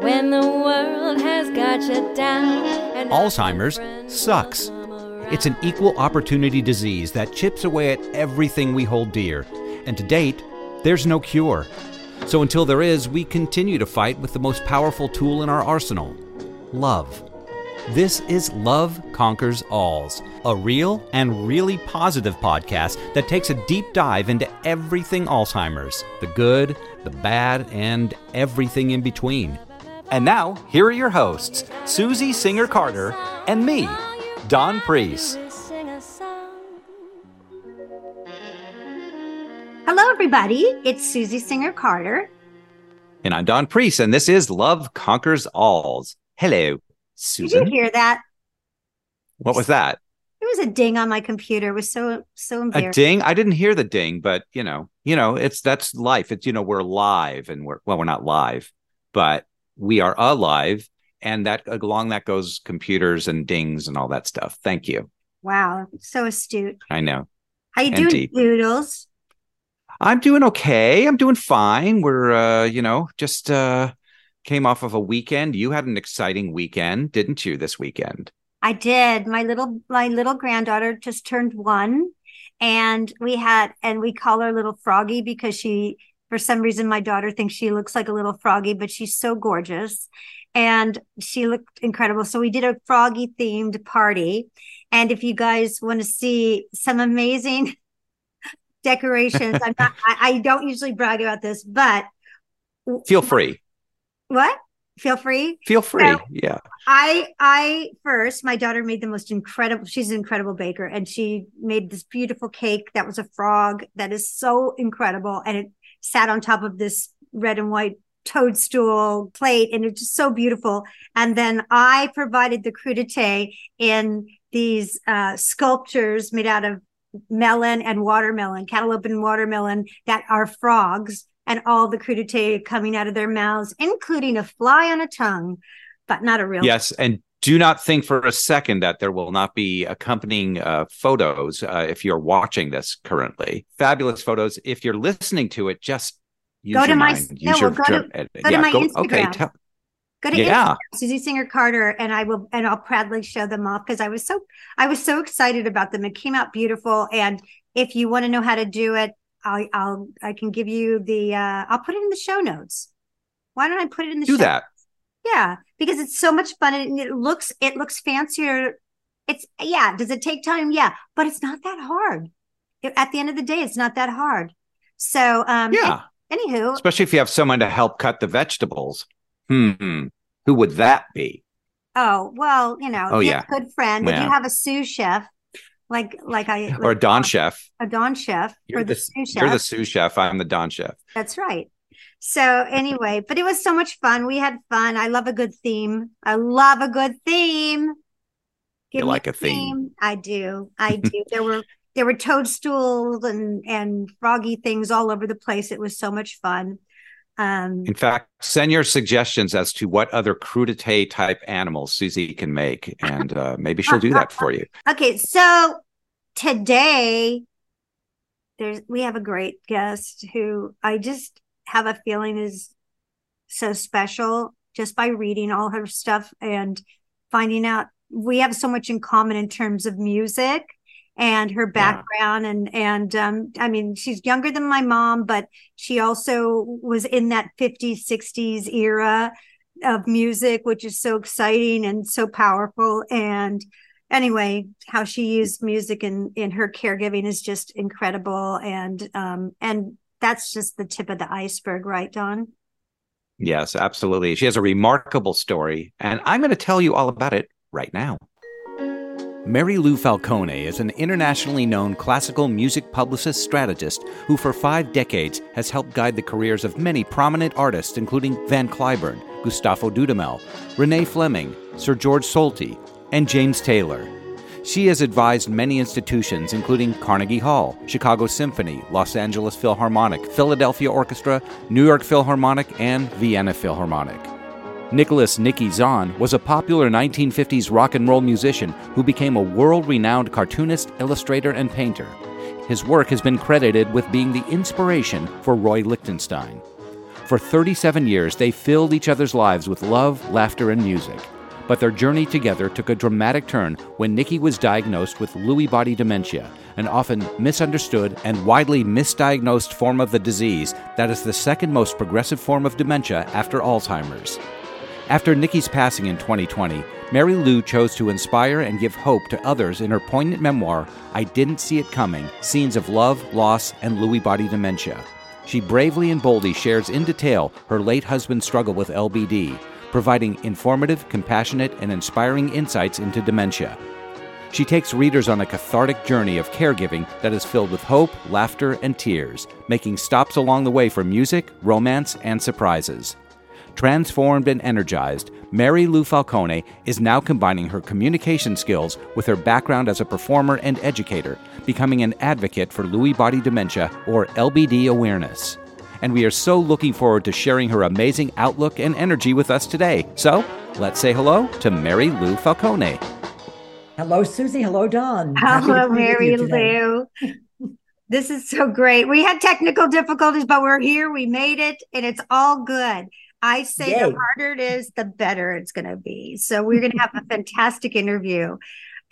When the world has got you down. Alzheimer's sucks. It's an equal opportunity disease that chips away at everything we hold dear. And to date, there's no cure. So until there is, we continue to fight with the most powerful tool in our arsenal love. This is Love Conquers Alz, a real and really positive podcast that takes a deep dive into everything Alzheimer's the good, the bad, and everything in between. And now, here are your hosts, Susie Singer Carter and me, Don Priest. Sing a song. Hello, everybody. It's Susie Singer Carter. And I'm Don Priest, and this is Love Conquers Alz. Hello, Susie. Did you hear that? What was that? It was a ding on my computer. It was so so embarrassing. A ding? I didn't hear the ding, but you know, you know, it's that's life. It's you know, we're live and we're well, we're not live, but we are alive. And that along that goes computers and dings and all that stuff. Thank you. Wow, so astute. I know. How you doing, deep. Doodles? I'm doing okay. I'm doing fine. We're uh, you know, just uh came off of a weekend. You had an exciting weekend, didn't you, this weekend? I did. My little my little granddaughter just turned one, and we had and we call her little Froggy because she for some reason my daughter thinks she looks like a little froggy, but she's so gorgeous. And she looked incredible. So we did a froggy themed party. And if you guys want to see some amazing decorations, I'm not I, I don't usually brag about this, but Feel free. what? Feel free. Feel free. Well- yeah. I I first my daughter made the most incredible she's an incredible baker and she made this beautiful cake that was a frog that is so incredible and it sat on top of this red and white toadstool plate and it's just so beautiful and then I provided the crudité in these uh sculptures made out of melon and watermelon cantaloupe and watermelon that are frogs and all the crudité coming out of their mouths including a fly on a tongue but not a real Yes, and do not think for a second that there will not be accompanying uh, photos uh, if you're watching this currently. Fabulous photos. If you're listening to it, just use Go to my- mind. no, well, go to- go to my Okay, Instagram. tell, Go to yeah. Instagram, Susie Singer Carter, and I will, and I'll proudly show them off because I was so, I was so excited about them. It came out beautiful, and if you want to know how to do it, I'll, I'll, I can give you the, uh, I'll put it in the show notes. Why don't I put it in the do show? that. Yeah, because it's so much fun and it looks, it looks fancier. It's yeah. Does it take time? Yeah, but it's not that hard. It- at the end of the day, it's not that hard. So, um, Yeah, Anywho, especially if you have someone to help cut the vegetables. Hmm. Who would that be? Oh, well, you know, Oh, yeah. good friend. If you have a sous chef, like like I Or a Don chef? a Don chef You're or the, the, sous chef. you're the sous chef. I'm the Don chef. That's right. So anyway, but it was so much fun. We had fun. I love a good theme. I love a good theme. You like a theme. I do. I do. there were there were toadstools and and froggy things all over the place. It was so much fun. Um In fact, send your suggestions as to what other crudité type animals Susie can make, and uh, maybe she'll do that for you. Okay, so today there's we have a great guest who I just have a feeling is so special just by reading all her stuff and finding out we have so much in common in terms of music and her background and and um I mean she's younger than my mom but she also was in that 50s 60s era of music which is so exciting and so powerful and anyway how she used music in in her caregiving is just incredible and um and that's just the tip of the iceberg right don Yes, absolutely. She has a remarkable story, and I'm going to tell you all about it right now. Mary Lou Falcone is an internationally known classical music publicist strategist who, for five decades, has helped guide the careers of many prominent artists, including Van Cliburn, Gustavo Dudamel, Renee Fleming, Sir George Solti, and James Taylor. She has advised many institutions, including Carnegie Hall, Chicago Symphony, Los Angeles Philharmonic, Philadelphia Orchestra, New York Philharmonic, and Vienna Philharmonic. Nicholas Nicky Zann was a popular 1950s rock and roll musician who became a world renowned cartoonist, illustrator, and painter. His work has been credited with being the inspiration for Roy Lichtenstein. For 37 years, they filled each other's lives with love, laughter, and music. But their journey together took a dramatic turn when Nicky was diagnosed with Lewy body dementia, an often misunderstood and widely misdiagnosed form of the disease that is the second most progressive form of dementia after Alzheimer's. After Nicky's passing in 2020, Mary Lou chose to inspire and give hope to others in her poignant memoir, I Didn't See It Coming Scenes of Love, Loss, and Lewy Body Dementia. She bravely and boldly shares in detail her late husband's struggle with LBD, providing informative, compassionate, and inspiring insights into dementia. She takes readers on a cathartic journey of caregiving that is filled with hope, laughter, and tears, making stops along the way for music, romance, and surprises. Transformed and energized, Mary Lou Falcone is now combining her communication skills with her background as a performer and educator, becoming an advocate for Lewy body dementia or LBD awareness. And we are so looking forward to sharing her amazing outlook and energy with us today. So, let's say hello to Mary Lou Falcone. Hello, Susie. Hello, Don. Hello, Mary Lou. This is so great. We had technical difficulties, but we're here. We made it, and it's all good. I say Yay. the harder it is, the better it's going to be. So we're going to have a fantastic interview.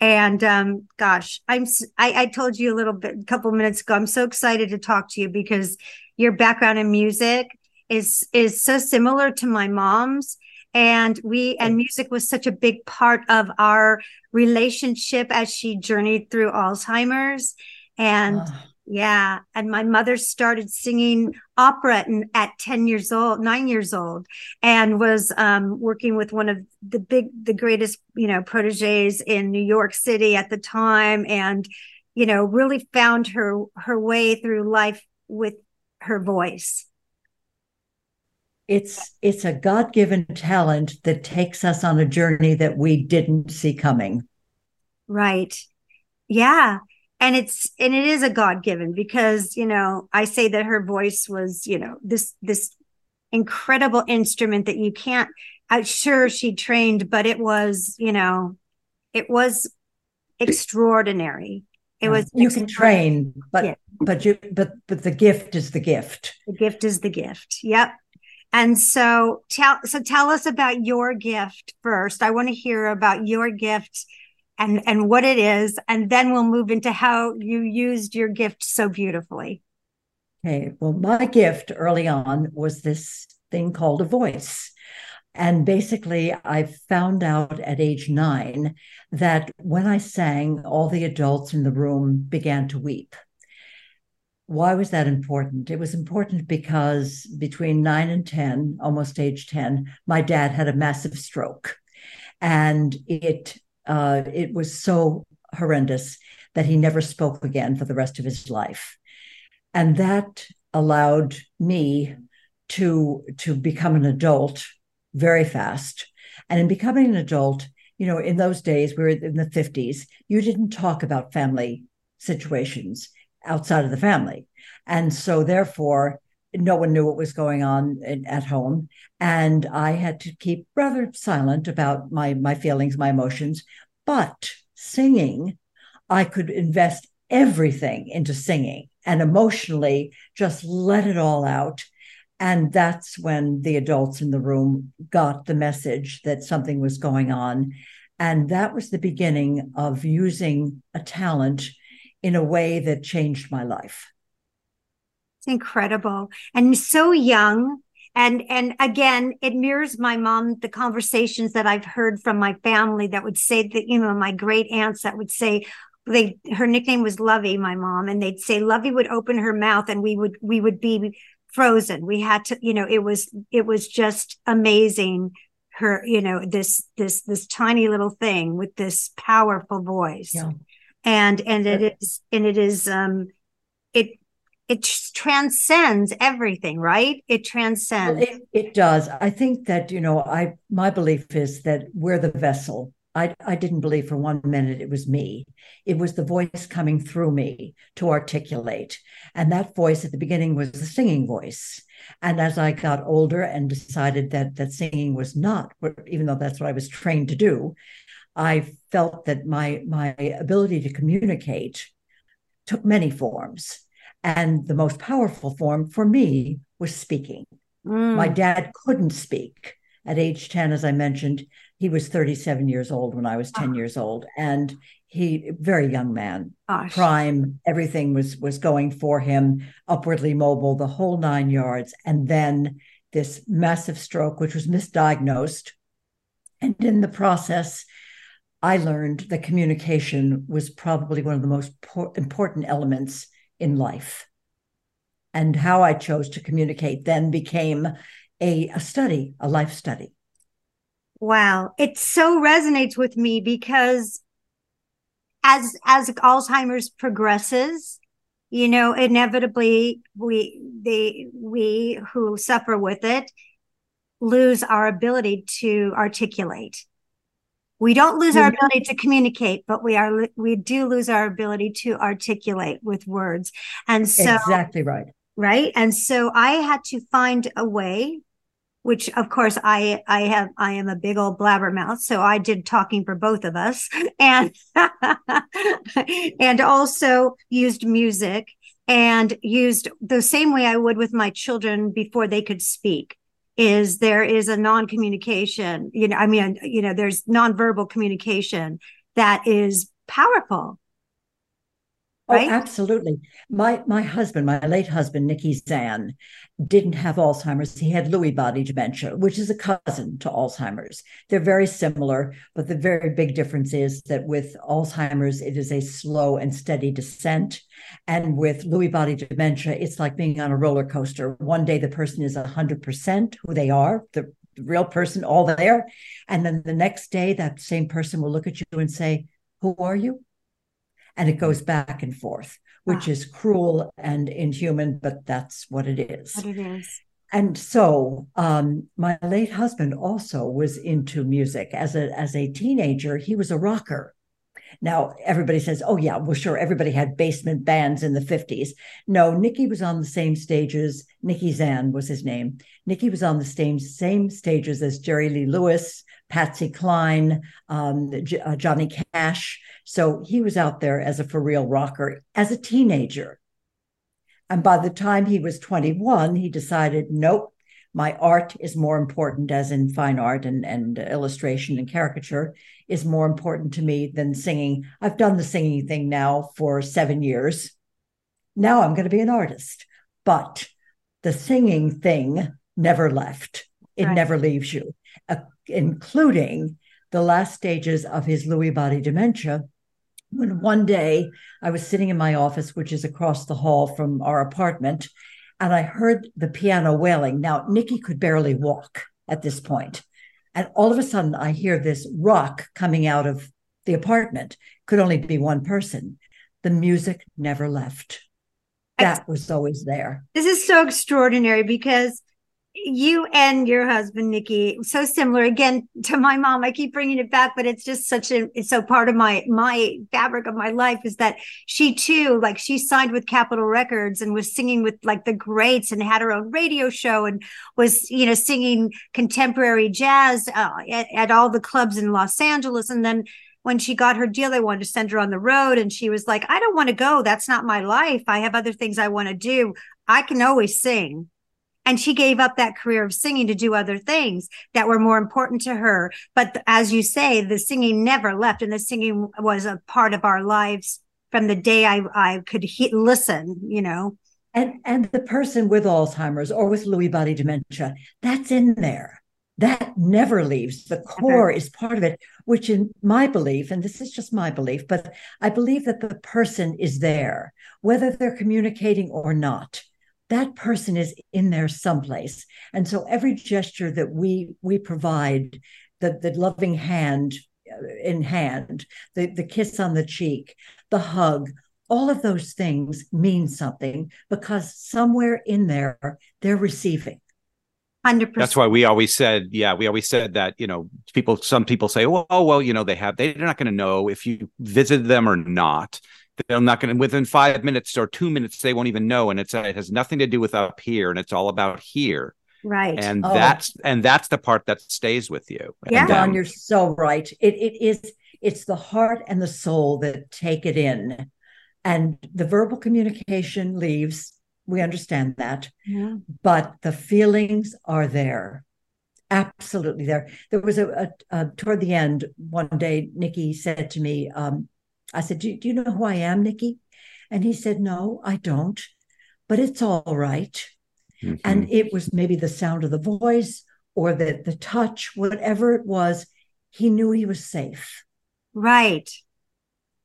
And um, gosh, I'm I, I told you a little bit, a couple minutes ago. I'm so excited to talk to you because your background in music is is so similar to my mom's and we and music was such a big part of our relationship as she journeyed through alzheimer's and yeah. And my mother started singing opera at 10 years old, nine years old, and was um, working with one of the big, the greatest, you know, proteges in New York City at the time. And, you know, really found her, her way through life with her voice. It's, it's a God given talent that takes us on a journey that we didn't see coming. Right. Yeah and it's and it is a god given because you know i say that her voice was you know this this incredible instrument that you can't i'm sure she trained but it was you know it was extraordinary. It was you can train but yeah. but you but but the gift is the gift. The gift is the gift. Yep. And so tell so tell us about your gift first. I want to hear about your gift and and what it is and then we'll move into how you used your gift so beautifully okay well my gift early on was this thing called a voice and basically i found out at age 9 that when i sang all the adults in the room began to weep why was that important? It was important because between nine and 10, almost age 10, my dad had a massive stroke. And it uh, it was so horrendous that he never spoke again for the rest of his life. And that allowed me to, to become an adult very fast. And in becoming an adult, you know, in those days, we were in the 50s, you didn't talk about family situations outside of the family. And so, therefore, no one knew what was going on in, at home and i had to keep rather silent about my my feelings my emotions but singing i could invest everything into singing and emotionally just let it all out. And that's when the adults in the room got the message that something was going on. And that was the beginning of using a talent in a way that changed my life. It's incredible. And so young. And and again, it mirrors my mom, the conversations that I've heard from my family that would say that, you know, my great aunts that would say, they her nickname was Lovey, my mom, and they'd say Lovey would open her mouth and we would we would be frozen. We had to, you know, it was it was just amazing her, you know, this this this tiny little thing with this powerful voice. Yeah. And and it is and it is um it it transcends everything right it transcends well, it, it does i think that you know i my belief is that we're the vessel I, I didn't believe for one minute it was me. It was the voice coming through me to articulate. And that voice at the beginning was the singing voice. And as I got older and decided that that singing was not, even though that's what I was trained to do, I felt that my my ability to communicate took many forms. And the most powerful form for me was speaking, Mm. My dad couldn't speak at age 10, as I mentioned. He was 37 years old when I was 10 Ah. years old. And he very young man, Gosh. prime, everything was was going for him, upwardly mobile, the whole nine yards. And then this massive stroke, which was misdiagnosed. And in the process, I learned that communication was probably one of the most po- important elements in life. And how I chose to communicate then became a, a study, a life study. Wow. It so resonates with me because as as Alzheimer's progresses, you know, inevitably we they we who suffer with it lose our ability to articulate. We don't lose our Mhm. ability to communicate, but we are we do lose our ability to articulate with words. And so exactly right. right and so i had to find a way which of course i i have i am a big old blabbermouth so i did talking for both of us and and also used music and used the same way i would with my children before they could speak is there is a non-communication you know i mean you know there's nonverbal communication that is powerful Oh, right? Oh, absolutely. My my husband, my late husband, Nicky Zann, didn't have Alzheimer's. He had Lewy body dementia, which is a cousin to Alzheimer's. They're very similar, but the very big difference is that with Alzheimer's, it is a slow and steady descent. And with Lewy body dementia, it's like being on a roller coaster. One day the person is 100% who they are, the the real person, all there. And then the next day, that same person will look at you and say, Who are you? And it goes back and forth, which Ah. is cruel and inhuman, but that's what it is. what it is And so, um, my late husband also was into music. As a as a teenager, he was a rocker. Now everybody says, "Oh yeah, well sure, everybody had basement bands in the '50s." No, Nicky was on the same stages. Nicky Zann was his name. Nicky was on the same same stages as Jerry Lee Lewis, Patsy Cline, um, uh, Johnny Cash. So he was out there as a for real rocker as a teenager. And by the time he was 21, he decided, nope, my art is more important, as in fine art and, and illustration and caricature, is more important to me than singing. I've done the singing thing now for seven years. Now I'm going to be an artist. But the singing thing never left, it Right. never leaves you, uh, including the last stages of his Lewy body dementia. When one day I was sitting in my office, which is across the hall from our apartment, and I heard the piano wailing. Now, Nicky could barely walk at this point. And all of a sudden, I hear this rock coming out of the apartment. Could only be one person. The music never left. That was always there. This is so extraordinary because you and your husband, Nicky, so similar again to my mom. I keep bringing it back, but it's just such a, it's so part of my, my fabric of my life is that she too, like she signed with Capitol Records and was singing with like the greats and had her own radio show and was, you know, singing contemporary jazz uh, at, at all the clubs in Los Angeles. And then when she got her deal, they wanted to send her on the road. And she was like, I don't want to go. That's not my life. I have other things I want to do. I can always sing. And she gave up that career of singing to do other things that were more important to her. But as you say, the singing never left. And the singing was a part of our lives from the day I, I could he- listen, you know. And and the person with Alzheimer's or with Lewy body dementia, that's in there. That never leaves. The core is part of it, which in my belief, and this is just my belief, but I believe that the person is there, whether they're communicating or not. That person is in there someplace. And so every gesture that we we provide, the, the loving hand uh, in hand, the, the kiss on the cheek, the hug, all of those things mean something because somewhere in there they're receiving. 100%. That's why we always said, yeah, we always said that, you know, people, some people say, oh, oh well, you know, they have, they're not going to know if you visited them or not. They're not going to, within five minutes or two minutes, they won't even know. And it's, it has nothing to do with up here and it's all about here. right. And Oh. that's, and that's the part that stays with you. Yeah. And, Don, um, you're so right. It it is it's the heart and the soul that take it in. And the verbal communication leaves, We understand that. Yeah. But the feelings are there. Absolutely there. There was a, a, a toward the end one day, Nicky said to me, um, I said, do, do you know who I am, Nicky? And he said, No, I don't, but it's all right. Mhm. And it was maybe the sound of the voice or the the touch, whatever it was, he knew he was safe. Right.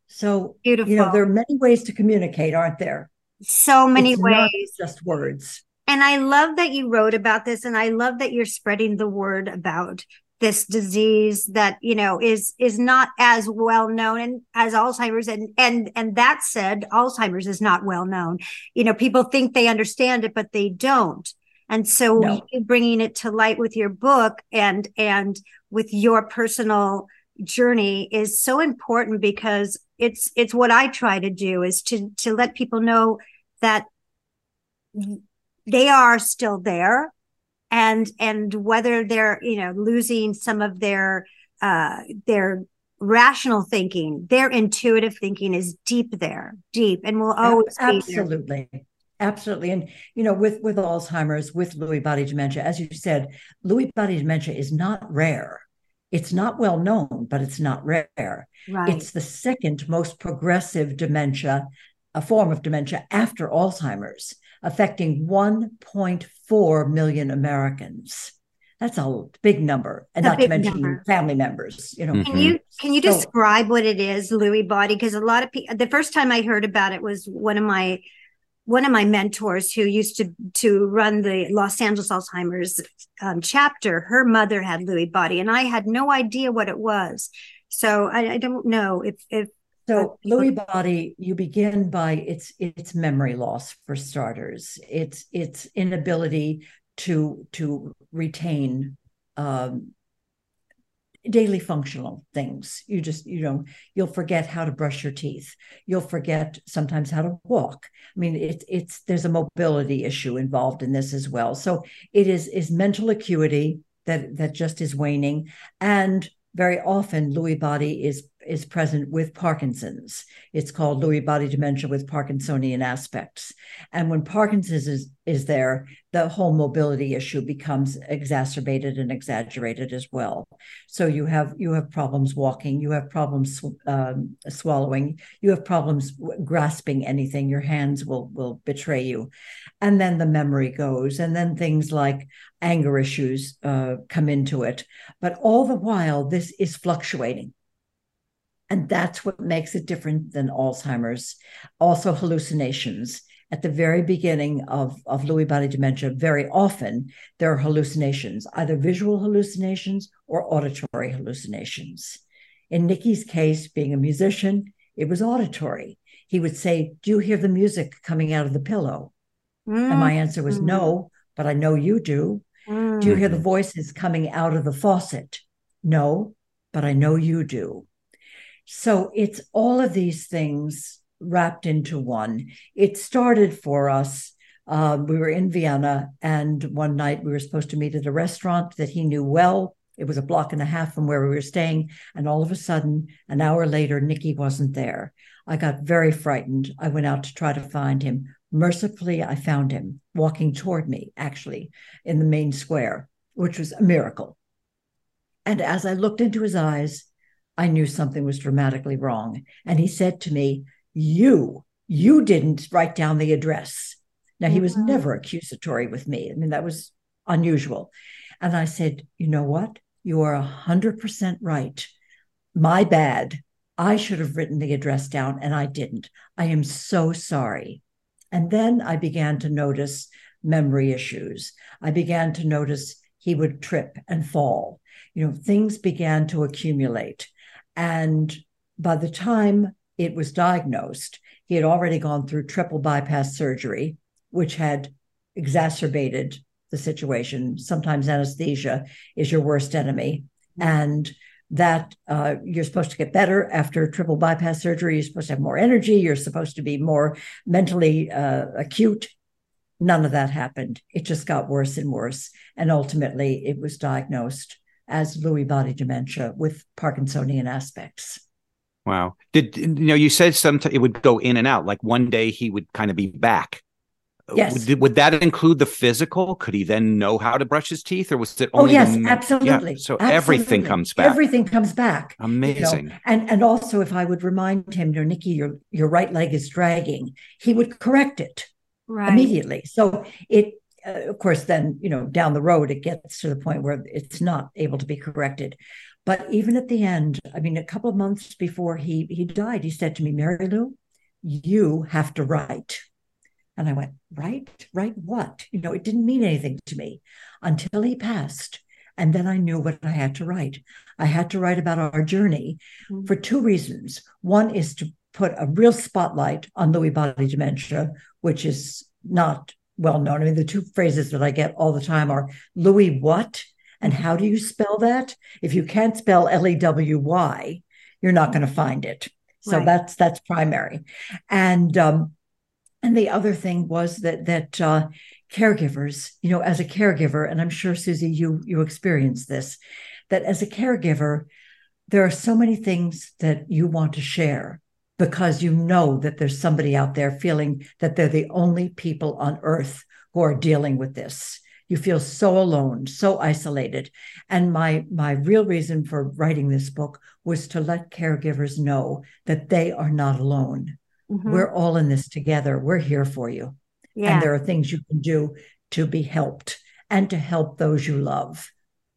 So Beautiful. you know, there are many ways to communicate, aren't there? so many It's ways. not just words. And I love that you wrote about this and I love that you're spreading the word about this disease that, you know, is is not as well known and as Alzheimer's and and and that said, Alzheimer's is not well known. You know, people think they understand it but they don't. And so No. bringing it to light with your book and and with your personal journey is so important because it's it's what I try to do is to to let people know that they are still there and and whether they're you know losing some of their uh their rational thinking their intuitive thinking is deep there deep and will always absolutely. Absolutely. And you know with with alzheimer's with lewy body dementia as you said lewy body dementia is not rare. It's not well known but it's not rare. Right. It's the second most progressive dementia a form of dementia after alzheimer's affecting 1.4 million americans that's a big number and A not to mention number. family members you know Mhm. Can you can you So- describe what it is, Lewy body? Because a lot of people, the first time I heard about it was one of my one of my mentors who used to to run the Los Angeles Alzheimer's um, chapter. Her mother had Lewy body, and I had no idea what it was. So I, I don't know if if So Lewy body, you begin by its its memory loss for starters. It's its inability to to retain um, daily functional things. You just you know you'll forget how to brush your teeth. You'll forget sometimes how to walk. I mean, it's it's there's a mobility issue involved in this as well. So it is is mental acuity that that just is waning and very often Lewy body is is present with Parkinson's. It's called Lewy body dementia with Parkinsonian aspects. And when Parkinson's is, is there, the whole mobility issue becomes exacerbated and exaggerated as well. So you have you have problems walking, you have problems um, swallowing, you have problems grasping anything. Your hands will will betray you, and then the memory goes, and then things like anger issues uh, come into it. But all the while, this is fluctuating. And that's what makes it different than Alzheimer's. Also, hallucinations. At the very beginning of, of Lewy body dementia, very often there are hallucinations, either visual hallucinations or auditory hallucinations. In Nicky's case, being a musician, it was auditory. He would say, Do you hear the music coming out of the pillow? And my answer was, No, mm-hmm. but I know you do. Do you hear the mm. voices coming out of the faucet? No, but I know you do. So it's all of these things wrapped into one. It started for us. Uh, we were in Vienna, and one night we were supposed to meet at a restaurant that he knew well. It was a block and a half from where we were staying. And all of a sudden, an hour later, Nicky wasn't there. I got very frightened. I went out to try to find him. Mercifully, I found him walking toward me, actually, in the main square, which was a miracle. And as I looked into his eyes, I knew something was dramatically wrong. And he said to me, You, you didn't write down the address. Now, he was Mhm. never accusatory with me. I mean, that was unusual. And I said, You know what? You are 100% right. My bad. I should have written the address down and I didn't. I am so sorry. And then I began to notice memory issues. I began to notice he would trip and fall. You know, things began to accumulate. And by the time it was diagnosed, he had already gone through triple bypass surgery, which had exacerbated the situation. Sometimes anesthesia is your worst enemy. And that uh, you're supposed to get better after triple bypass surgery. You're supposed to have more energy. You're supposed to be more mentally uh, acute. None of that happened. It just got worse and worse. And ultimately, it was diagnosed as Lewy body dementia with Parkinsonian aspects. Wow. Did you know you said sometimes it would go in and out? Like one day he would kind of be back Yes. Would, would that include the physical? Could he then know how to brush his teeth, or was it Oh only? yes, the, absolutely. Yeah, so Absolutely. everything comes back. Everything comes back. you know. Amazing. And and also, if I would remind him, you know, Nicky, your your right leg is dragging, he would correct it Right. immediately. So it, uh, of course, then you know, down the road, it gets to the point where it's not able to be corrected. But even at the end, I mean, a couple of months before he he died, he said to me, Mary Lou, you have to write. And I went, write, write what? You know, it didn't mean anything to me until he passed. And then I knew what I had to write. I had to write about our journey Mhm. for two reasons. One is to put a real spotlight on Lewy body dementia, which is not well known. I mean, the two phrases that I get all the time are Louis what and how do you spell that? If you can't spell L E W Y, you're not going to find it. So Right. that's that's primary. And um, and the other thing was that that uh, caregivers, you know, as a caregiver, and I'm sure Susie, you you experienced this, that as a caregiver, there are so many things that you want to share because you know that there's somebody out there feeling that they're the only people on earth who are dealing with this. You feel so alone, so isolated. And my my real reason for writing this book was to let caregivers know that they are not alone. Mhm. We're all in this together. We're here for you. yeah. And there are things you can do to be helped and to help those you love.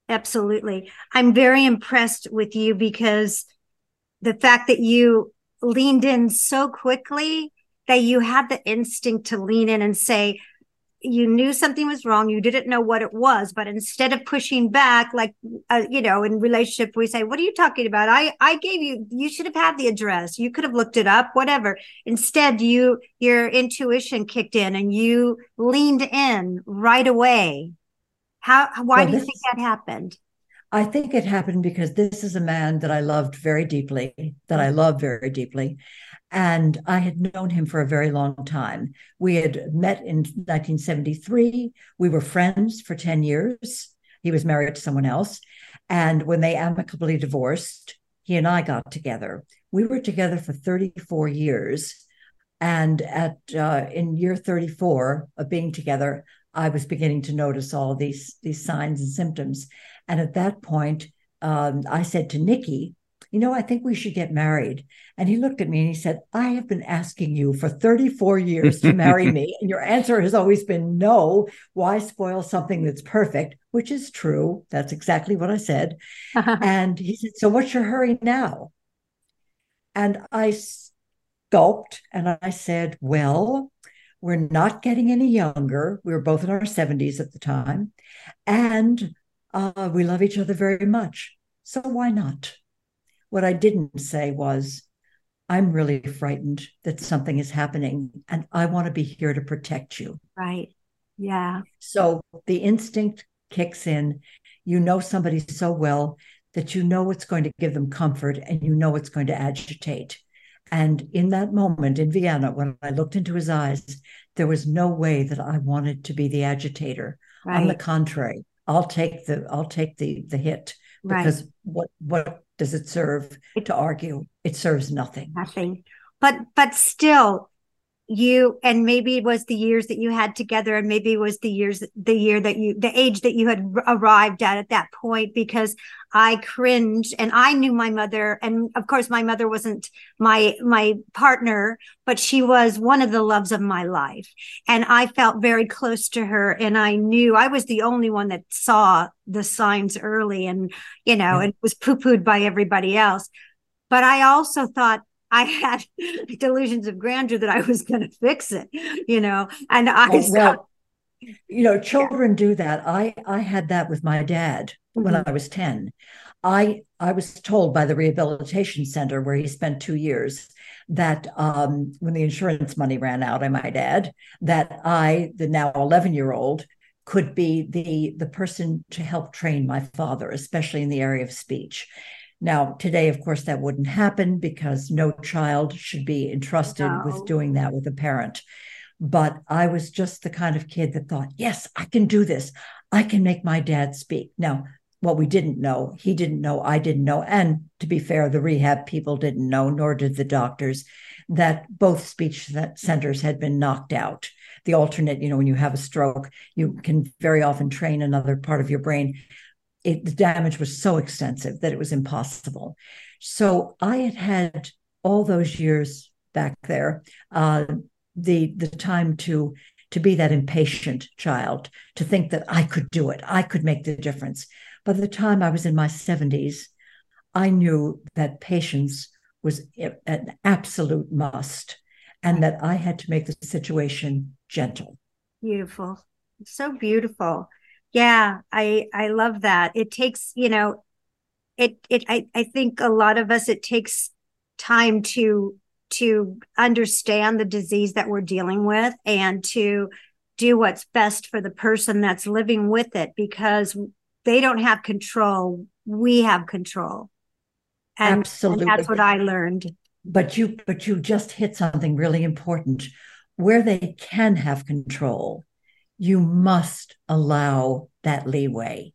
Absolutely. I'm very impressed with you because the fact that you leaned in so quickly that you had the instinct to lean in and say, you knew something was wrong. You didn't know what it was, but instead of pushing back, like, uh, you know, in relationship, we say, what are you talking about? I, I gave you, you should have had the address. You could have looked it up, whatever. Instead, you, your intuition kicked in and you leaned in right away. How, why Well, do you think that happened? I think it happened because this is a man that I loved very deeply, that I love very deeply. And I had known him for a very long time. We had met in 1973. We were friends for 10 years. He was married to someone else. And when they amicably divorced, he and I got together. We were together for 34 years. And at uh, in year 34 of being together, I was beginning to notice all these these signs and symptoms. And at that point, um, I said to Nicky, you know, I think we should get married. And he looked at me and he said, I have been asking you for 34 years to marry me. And your answer has always been no. Why spoil something that's perfect? Which is true. That's exactly what I said. And he said, So what's your hurry now? And I gulped and I said, Well, we're not getting any younger. We were both in our 70s at the time. And uh, we love each other very much. So why not? What I didn't say was, I'm really frightened that something is happening and I want to be here to protect you. right. Yeah. So the instinct kicks in. You know somebody so well that you know it's going to give them comfort and you know it's going to agitate. And in that moment in Vienna, when I looked into his eyes, there was no way that I wanted to be the agitator. On the contrary, I'll take the I'll take the the hit Right. because what what does it serve to argue? It serves nothing. Nothing. But but still, you and maybe it was the years that you had together, and maybe it was the years the year that you the age that you had arrived at at that point. Because I cringed, and I knew my mother, and of course my mother wasn't my my partner, but she was one of the loves of my life, and I felt very close to her, and I knew I was the only one that saw the signs early, and you know, and was poo pooed by everybody else. But I also thought I had delusions of grandeur that I was going to fix it, you know, and I Well, stopped. well, you know, children do that. I I had that with my dad when Mhm. I was 10. I I was told by the rehabilitation center where he spent two years that um, when the insurance money ran out, I might add, that I, the now 11 year old, could be the the person to help train my father, especially in the area of speech. Now, today, of course, that wouldn't happen because no child should be entrusted No. with doing that with a parent. But I was just the kind of kid that thought, yes, I can do this. I can make my dad speak. Now, what we didn't know, he didn't know, I didn't know. And to be fair, the rehab people didn't know, nor did the doctors, that both speech centers had been knocked out. the alternate, you know, when you have a stroke, you can very often train another part of your brain. It, the damage was so extensive that it was impossible. So I had had all those years back there, uh, the the time to to be that impatient child, to think that I could do it, I could make the difference. By the time I was in my 70s, I knew that patience was an absolute must and that I had to make the situation gentle. Beautiful. So beautiful. Yeah, I I love that. It takes, you know, it it I, I think a lot of us it takes time to to understand the disease that we're dealing with and to do what's best for the person that's living with it because they don't have control we have control and, Absolutely. and that's what i learned but you but you just hit something really important where they can have control you must allow that leeway.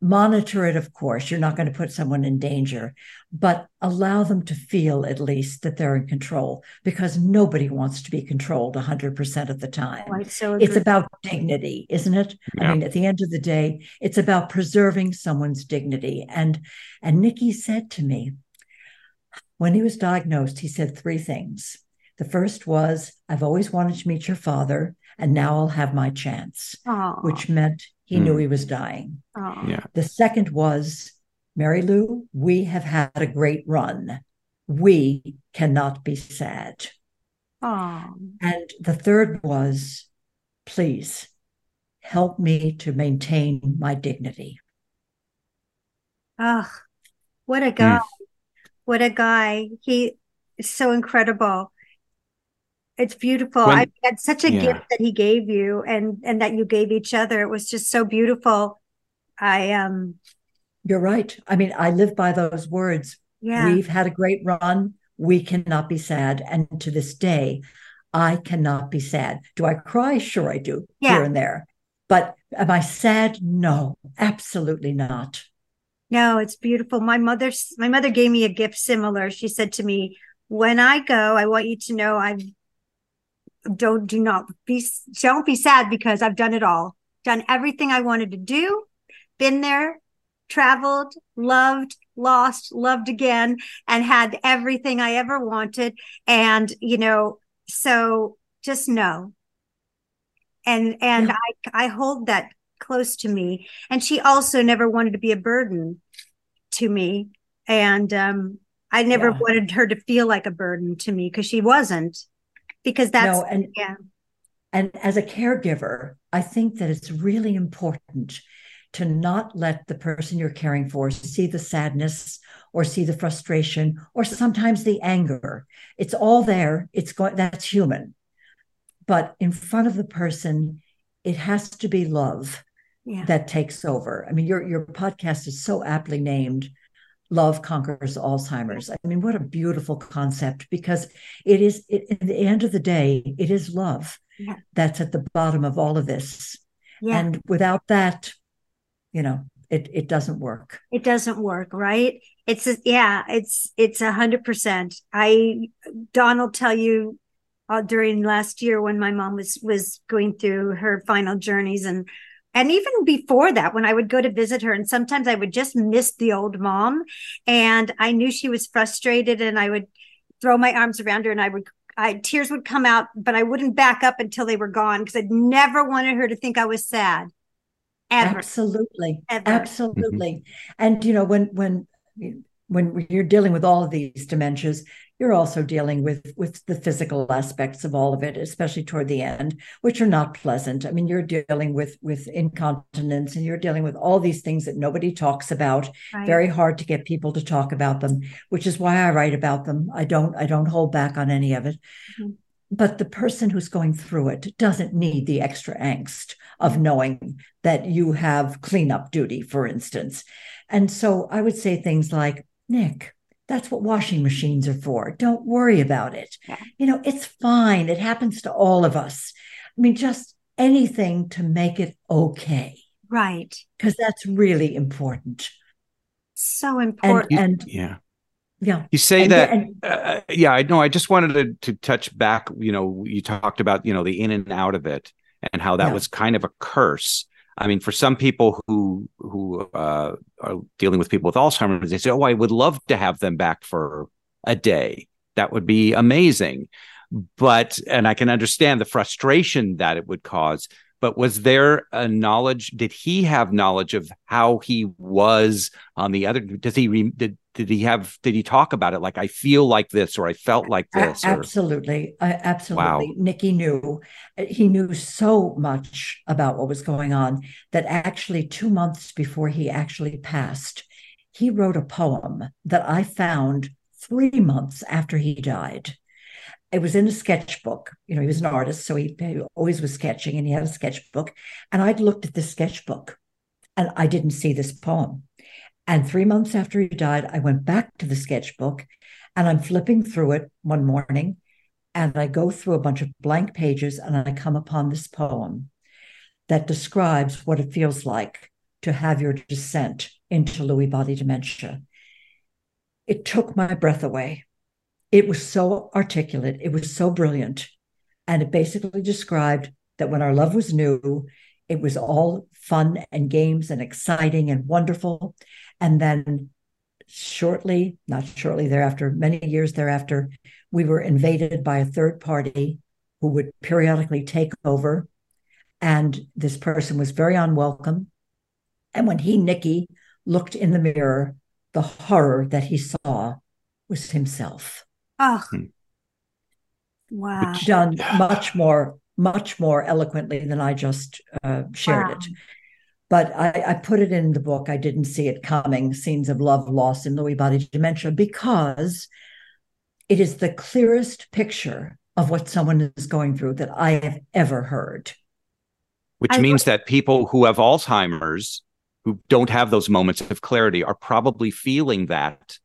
Monitor it of course. You're not going to put someone in danger but allow them to feel at least that they're in control because nobody wants to be controlled 100% of the time. Oh, right, so it's about dignity isn't it? Yeah. i mean at the end of the day it's about preserving someone's dignity. And and nicky said to me when he was diagnosed he said three things. The first was i've always wanted to meet your father and now i'll have my chance Aw, which meant he Hmm. knew he was dying. Yeah. the second was Mary Lou, we have had a great run. We cannot be sad. Aw. And the third was, please help me to maintain my dignity. Ugh, what a guy. What a guy. He is so incredible. It's beautiful. When- I had such a yeah. gift that he gave you and and that you gave each other. It was just so beautiful. I um You're right. I mean, I live by those words. yeah. We've had a great run. We cannot be sad. And to this day, I cannot be sad. Do I cry? Sure, I do Yeah. here and there. But am I sad? No, absolutely not. No, it's beautiful. My mother my mother gave me a gift similar. She said to me, "When I go, I want you to know I've don't do not be don't be sad because I've done it all. Done everything I wanted to do. Been there, traveled, loved, lost, loved again and had everything I ever wanted and you know, so just know. And and Yeah. I I hold that close to me and she also never wanted to be a burden to me and um i never Yeah. wanted her to feel like a burden to me because she wasn't because that's no, and yeah And as a caregiver, I think that it's really important to not let the person you're caring for see the sadness or see the frustration or sometimes the anger. It's all there. It's going that's human. But in front of the person, it has to be love yeah that takes over. I mean, your your podcast is so aptly named Love Conquers Alzheimer's. I mean, what a beautiful concept because it is it, at the end of the day, it is love Yeah. that's at the bottom of all of this. yeah And without that, you know, it it doesn't work. it doesn't work right it's a, yeah it's it's a hundred percent i don will tell you uh, during last year when my mom was was going through her final journeys and and even before that when i would go to visit her and sometimes i would just miss the old mom and i knew she was frustrated and i would throw my arms around her and i would I, tears would come out but i wouldn't back up until they were gone because i'd never wanted her to think i was sad ever Absolutely. Ever. Absolutely. Mm-hmm. And you know, when when when you're dealing with all of these dementias, you're also dealing with with the physical aspects of all of it, especially toward the end, which are not pleasant. I mean, you're dealing with with incontinence and you're dealing with all these things that nobody talks about. right? Very hard to get people to talk about them, which is why I write about them. I don't I don't hold back on any of it. Mhm. But the person who's going through it doesn't need the extra angst of knowing that you have cleanup duty, for instance. And so I would say things like, Nick, that's what washing machines are for. Don't worry about it. Yeah. You know, it's fine. It happens to all of us. I mean, just anything to make it okay, right because that's really important. so important You- and Yeah. Yeah. You say And- that. and- uh, yeah, I know. I just wanted to, to touch back. You know, you talked about you know the in and out of it, and how that Yeah. was kind of a curse. I mean, for some people who who uh, are dealing with people with Alzheimer's, they say, "Oh, I would love to have them back for a day. That would be amazing." But and I can understand the frustration that it would cause. But was there a knowledge? Did he have knowledge of how he was on the other? Does he re, did did he have? Did he talk about it? Like I feel like this, or I felt like this, or absolutely. I absolutely. Wow. Nicky knew. Uh, he knew so much about what was going on that actually, two months before he actually passed, he wrote a poem that I found three months after he died. It was in a sketchbook. You know, he was an artist, so he, he always was sketching and he had a sketchbook. And I'd looked at this sketchbook and I didn't see this poem. And three months after he died, I went back to the sketchbook and I'm flipping through it one morning and I go through a bunch of blank pages and I come upon this poem that describes what it feels like to have your descent into Lewy body dementia. It took my breath away. It was so articulate, it was so brilliant. And it basically described that when our love was new, it was all fun and games and exciting and wonderful. And then shortly, not shortly thereafter, many years thereafter, we were invaded by a third party who would periodically take over. And this person was very unwelcome. And when he, Nicky, looked in the mirror, the horror that he saw was himself. Oh, wow. Done much more, much more eloquently than I just uh, shared Wow. it. But I, I put it in the book. I didn't see it coming scenes of love lost in Lewy body dementia because it is the clearest picture of what someone is going through that I have ever heard. which I- means that people who have Alzheimer's who don't have those moments of clarity are probably feeling that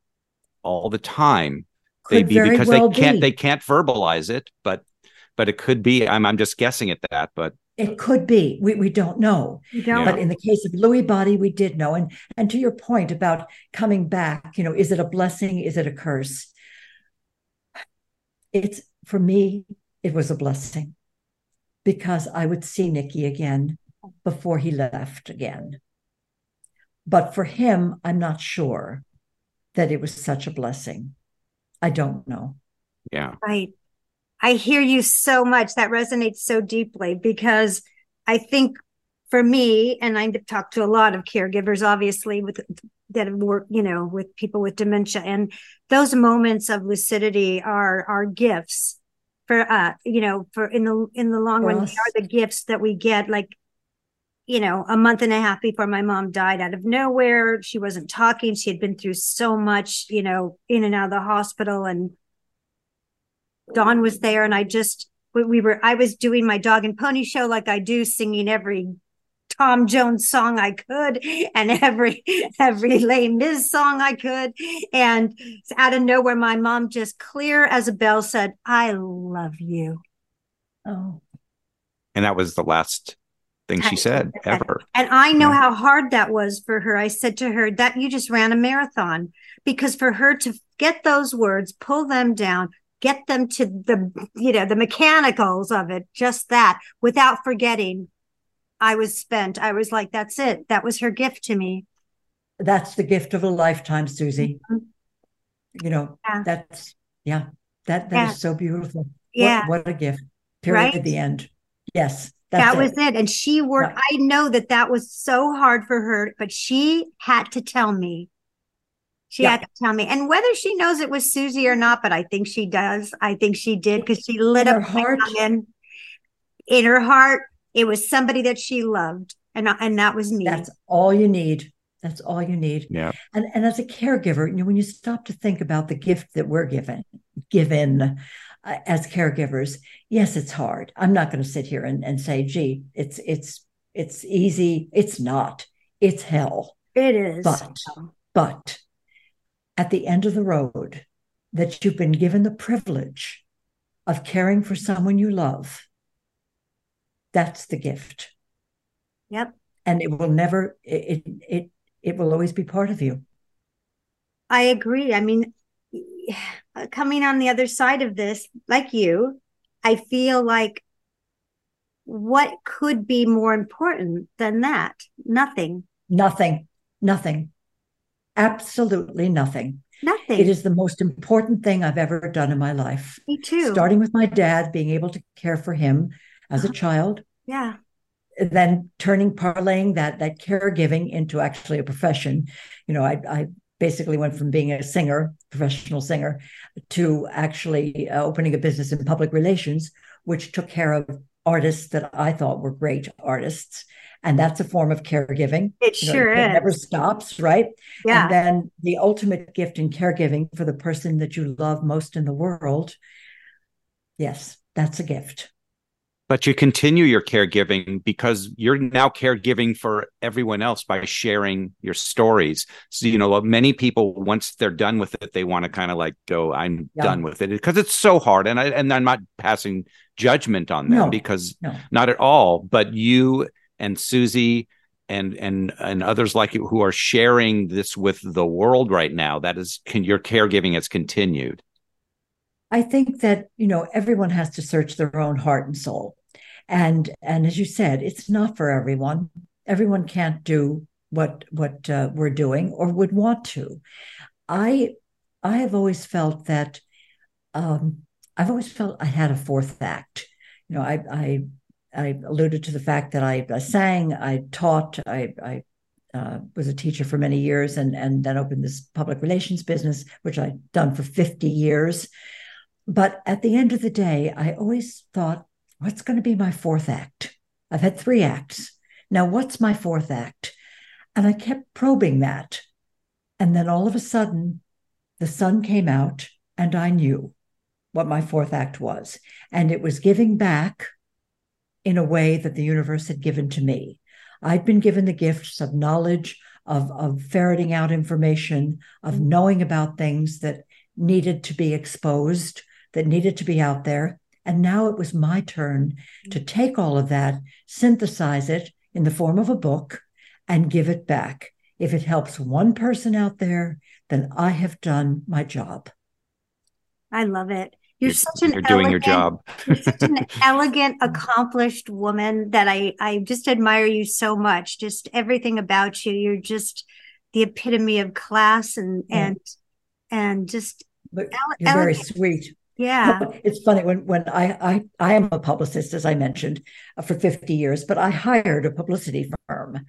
all the time. Could Maybe very because well they can't be. they can't verbalize it, but but it could be. I'm I'm just guessing at that, but It could be. We we don't know. You don't. But in the case of Lewy body, we did know. And and to your point about coming back, you know, is it a blessing? Is it a curse? It's for me, it was a blessing because I would see Nicky again before he left again. But for him, I'm not sure that it was such a blessing. I don't know. yeah. Right. I hear you so much. That resonates so deeply because I think for me, and I talk to a lot of caregivers, obviously, with that have worked, you know, with people with dementia, and those moments of lucidity are are gifts for uh, you know, for in the in the long For run, they are the gifts that we get. Like, you know, a month and a half before my mom died out of nowhere, she wasn't talking. She had been through so much, you know, in and out of the hospital, and Don was there, and I just we, we were I was doing my dog and pony show like I do, singing every Tom Jones song I could and every every Les Mis song I could. And out of nowhere, my mom just clear as a bell said, I love you. Oh, And that was the last thing she said ever. And I know Yeah. how hard that was for her. I said to her that you just ran a marathon because for her to get those words, pull them down, get them to the, you know, the mechanicals of it, just that without forgetting. I was spent. I was like, that's it. That was her gift to me. that's the gift of a lifetime, Susie. Mhm. You know, Yeah. that's yeah, that that is Yeah. so beautiful. Yeah. What, a gift. Period Right? at the end. Yes. That was it. And she worked, I know that that was so hard for her, but she had to tell me. She Yeah. had to tell me. And whether she knows it was Susie or not, but I think she does. I think she did because she lit In up her heart. noggin. In her heart, it was somebody that she loved. And, and that was me. That's all you need. That's all you need. Yeah. And and as a caregiver, you know, when you stop to think about the gift that we're given, given uh, as caregivers, yes, it's hard. I'm not going to sit here and, and say, gee, it's it's it's easy. It's not. It's hell. it is. But but at the end of the road, that you've been given the privilege of caring for someone you love, that's the gift. Yep. And it will never, it, it, it, it will always be part of you. I agree. I mean, coming on the other side of this, like you, I feel like what could be more important than that? Nothing. Nothing. Nothing. Absolutely nothing. Nothing. It is the most important thing I've ever done in my life. Me too. Starting with my dad, being able to care for him as a Uh-huh. child, yeah. then turning parlaying that that caregiving into actually a profession. You know, I, I basically went from being a singer, professional singer, to actually uh, opening a business in public relations, which took care of artists that I thought were great artists. And that's a form of caregiving. It You know, sure it is. never stops, right? yeah. And then the ultimate gift in caregiving for the person that you love most in the world. Yes, that's a gift. But you continue your caregiving because you're now caregiving for everyone else by sharing your stories. So, you know, many people, once they're done with it, they want to kind of like go, I'm Yeah. done with it because it's so hard. And I, and I'm not passing judgment on them No. because No. not at all. But you and Susie and and and others like you who are sharing this with the world right now, that is can, your caregiving has continued. I think that you know everyone has to search their own heart and soul, and and as you said, it's not for everyone. Everyone can't do what what uh, we're doing or would want to. I I have always felt that um, I've always felt I had a fourth act. You know, I I I alluded to the fact that I, I sang, I taught, I I uh, was a teacher for many years, and and then opened this public relations business, which I'd done for fifty years. But at the end of the day, I always thought, what's going to be my fourth act? I've had three acts. Now, what's my fourth act? And I kept probing that. And then all of a sudden, the sun came out, and I knew what my fourth act was. And it was giving back in a way that the universe had given to me. I'd been given the gifts of knowledge, of, of ferreting out information, of mm-hmm. knowing about things that needed to be exposed, that needed to be out there. And now it was my turn to mm-hmm. take all of that, synthesize it in the form of a book, and give it back. If it helps one person out there, then I have done my job. I love it. You're, You're- such an You're doing your job. You're such an elegant, accomplished woman that I I just admire you so much. Just everything about you. You're just the epitome of class and Yeah. and and just But ele- you're very sweet. Yeah. It's funny when when I I I am a publicist, as I mentioned, uh, for 50 years, but I hired a publicity firm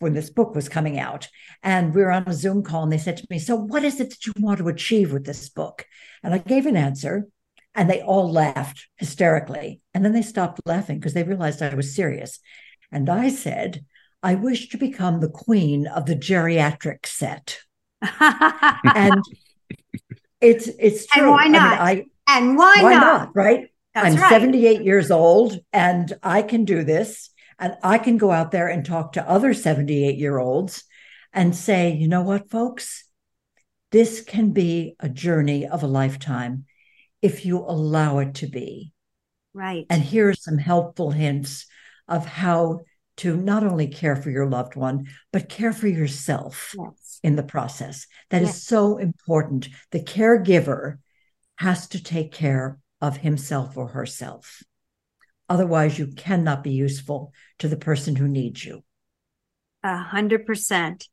when this book was coming out. And we were on a Zoom call and they said to me, So what is it that you want to achieve with this book? And I gave an answer and they all laughed hysterically. And then they stopped laughing because they realized I was serious. And I said, I wish to become the queen of the geriatric set. And it's it's true. And why I mean, not? I and why, why not? not? Right? That's I'm right. 78 years old and I can do this. And I can go out there and talk to other 78 year olds and say, you know what, folks? This can be a journey of a lifetime if you allow it to be. Right. And here are some helpful hints of how to not only care for your loved one, but care for yourself yes. in the process. That is Yes. so important. The caregiver has to take care of himself or herself. Otherwise, you cannot be useful to the person who needs you. A hundred percent.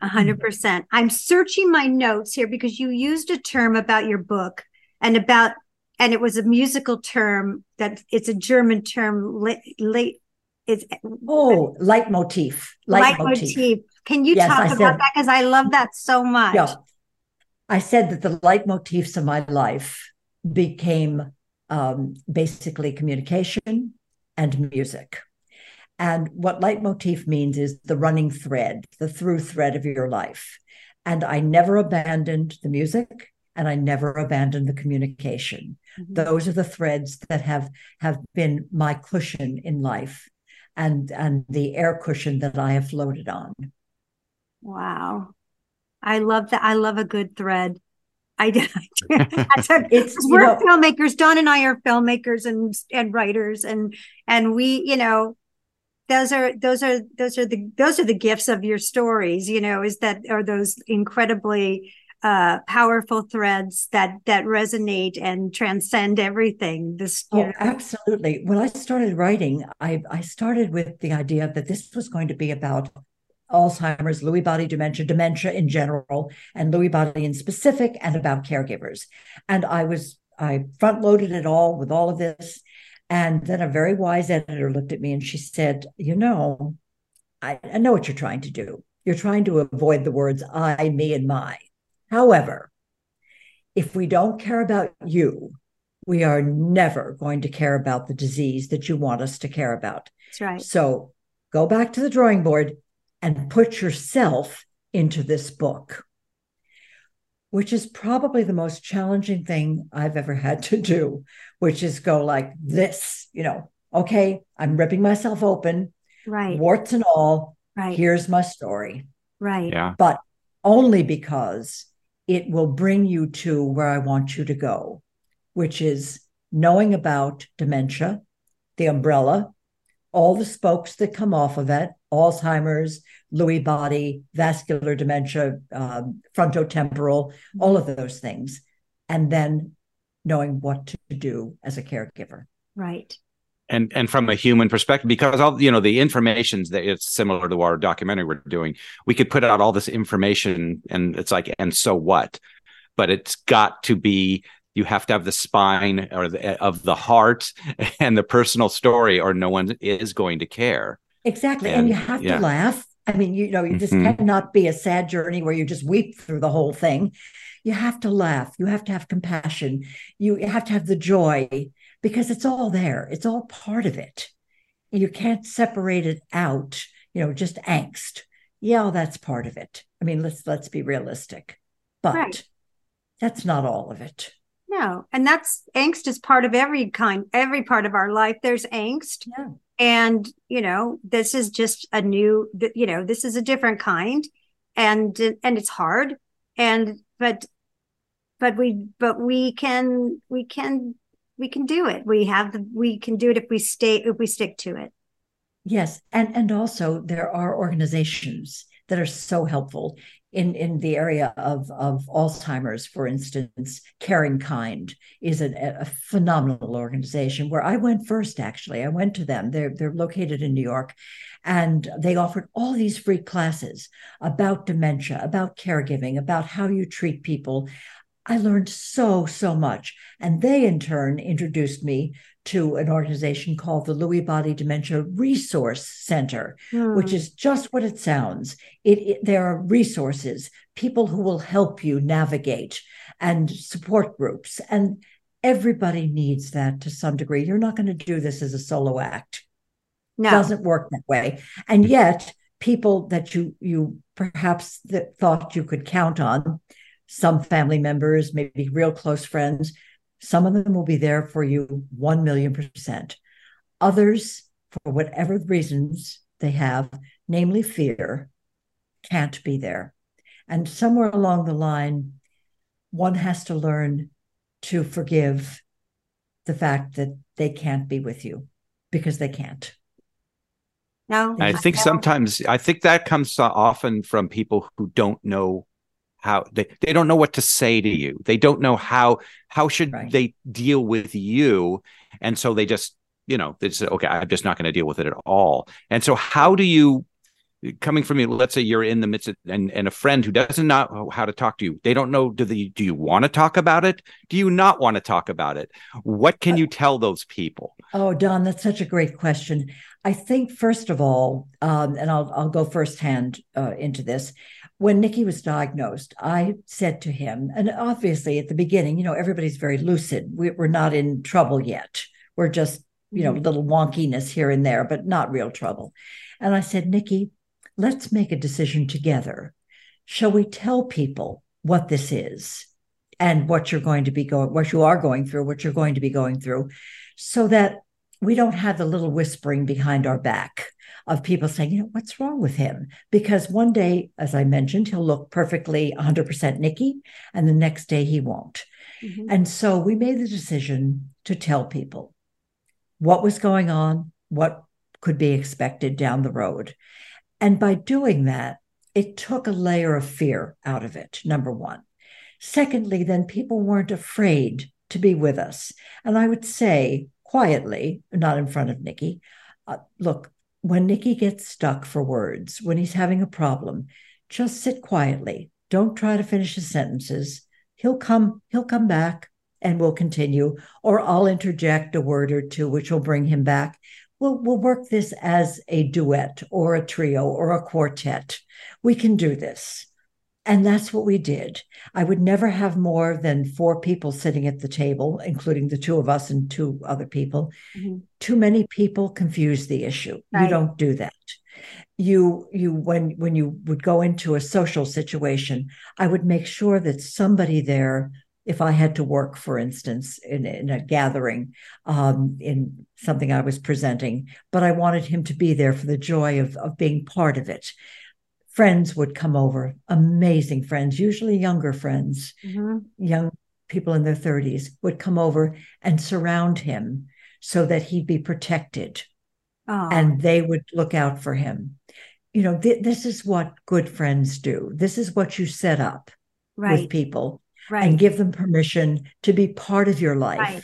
A hundred mm. percent. I'm searching my notes here because you used a term about your book and about, and it was a musical term that it's a German term. Late, late it's Oh, leitmotif. Leitmotif. leitmotif. Can you Yes, talk I about said- that? Because I love that so much. Yeah. I said that the leitmotifs of my life became um, basically communication and music. And what leitmotif means is the running thread, the through thread of your life. And I never abandoned the music and I never abandoned the communication. Mhm. Those are the threads that have have been my cushion in life and and the air cushion that I have floated on. Wow. I love that. I love a good thread. I did. It's we're know, filmmakers. Don and I are filmmakers and and writers, and and we, you know, those are those are those are the those are the gifts of your stories. You know, is that are those incredibly uh, powerful threads that that resonate and transcend everything. This, oh, know. absolutely. When I started writing, I I started with the idea that this was going to be about Alzheimer's, Lewy body dementia, dementia in general, and Lewy body in specific, and about caregivers. And I was I front loaded it all with all of this. And then a very wise editor looked at me and she said, You know, I, I know what you're trying to do. You're trying to avoid the words I, me, and my. However, if we don't care about you, we are never going to care about the disease that you want us to care about. That's right. So go back to the drawing board and put yourself into this book, which is probably the most challenging thing I've ever had to do, which is go like this, you know, okay, I'm ripping myself open, right, warts and all. Right. Here's my story. Right. Yeah. But only because it will bring you to where I want you to go, which is knowing about dementia, the umbrella, all the spokes that come off of it, Alzheimer's, Lewy body, vascular dementia, um, frontotemporal, all of those things. And then knowing what to do as a caregiver. Right. And and from a human perspective, because all you know, the information's that it's similar to our documentary we're doing. We could put out all this information, and it's like, and so what? But it's got to be you have to have the spine or the, of the heart and the personal story or no one is going to care exactly and, and you have yeah. to laugh i mean you know this mm-hmm. cannot be a sad journey where you just weep through the whole thing you have to laugh you have to have compassion you have to have the joy because it's all there it's all part of it you can't separate it out you know just angst yeah that's part of it i mean let's let's be realistic but right. that's not all of it no. And that's angst is part of every kind, every part of our life. There's angst. Yeah. And, you know, this is just a new, you know, this is a different kind and, and it's hard. And, but, but we, but we can, we can, we can do it. We have the, we can do it if we stay, if we stick to it. Yes. And, and also there are organizations that are so helpful in, in the area of, of Alzheimer's, for instance, Caring Kind is a, a, phenomenal organization where I went first, actually. I went to them. They're, they're located in New York. And they offered all these free classes about dementia, about caregiving, about how you treat people. I learned so, so much. And they, in turn, introduced me to an organization called the Lewy Body Dementia Resource Center, which hmm. is just what it sounds. It, it, there are resources, people who will help you navigate, and support groups. And everybody needs that to some degree. You're not going to do this as a solo act. No. It doesn't work that way. And yet, people that you you perhaps that thought you could count on, some family members, maybe real close friends, some of them will be there for you 1 million percent. Others, for whatever reasons they have, namely fear, can't be there. And somewhere along the line, one has to learn to forgive the fact that they can't be with you because they can't. No, I think sometimes I think that comes often from people who don't know how they, they don't know what to say to you. They don't know how how should right. they deal with you. And so they just you know they say okay i'm just not going to deal with it at all. And so how do you coming from you let's say you're in the midst of and, and a friend who doesn't know how to talk to you they don't know do they do you want to talk about it? Do you not want to talk about it? What can you tell those people? Oh don that's such a great question. I think first of all um, and i'll i'll go firsthand uh, into this when Nicky was diagnosed, I said to him, and obviously at the beginning, you know, everybody's very lucid. We're not in trouble yet. We're just, you know, mm-hmm. little wonkiness here and there, but not real trouble. And I said, Nicky, let's make a decision together. Shall we tell people what this is and what you're going to be going, what you are going through, what you're going to be going through, so that we don't have the little whispering behind our back of people saying, you know, what's wrong with him? Because one day, as I mentioned, he'll look perfectly 100% Nicky, and the next day he won't. Mm-hmm. And so we made the decision to tell people what was going on, what could be expected down the road. And by doing that, it took a layer of fear out of it, number one. Secondly, then people weren't afraid to be with us. And I would say quietly, not in front of Nicky, uh, look, when Nicky gets stuck for words, when he's having a problem, just sit quietly. Don't try to finish his sentences. He'll come, he'll come back and we'll continue, or I'll interject a word or two, which will bring him back. We'll, we'll work this as a duet or a trio or a quartet. We can do this. And that's what we did. I would never have more than four people sitting at the table, including the two of us and two other people. Mm-hmm. Too many people confuse the issue. Right. You don't do that. You you when when you would go into a social situation, I would make sure that somebody there if I had to work, for instance, in, in a gathering, um, in something I was presenting, but I wanted him to be there for the joy of, of being part of it. Friends would come over, amazing friends, usually younger friends, mm-hmm. young people in their 30s would come over and surround him so that he'd be protected oh. and they would look out for him. You know, th- this is what good friends do. This is what you set up right. with people right. and give them permission to be part of your life right.